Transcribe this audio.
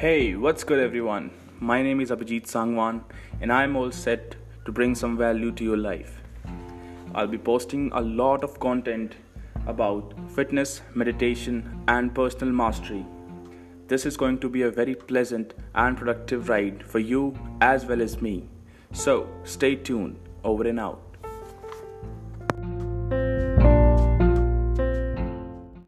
Hey, what's good, everyone? My name is Abhijit Sangwan, and I'm all set to bring some value to your life. I'll be posting a lot of content about fitness, meditation, and personal mastery. This is going to be a very pleasant and productive ride for you as well as me. So, stay tuned. Over and out.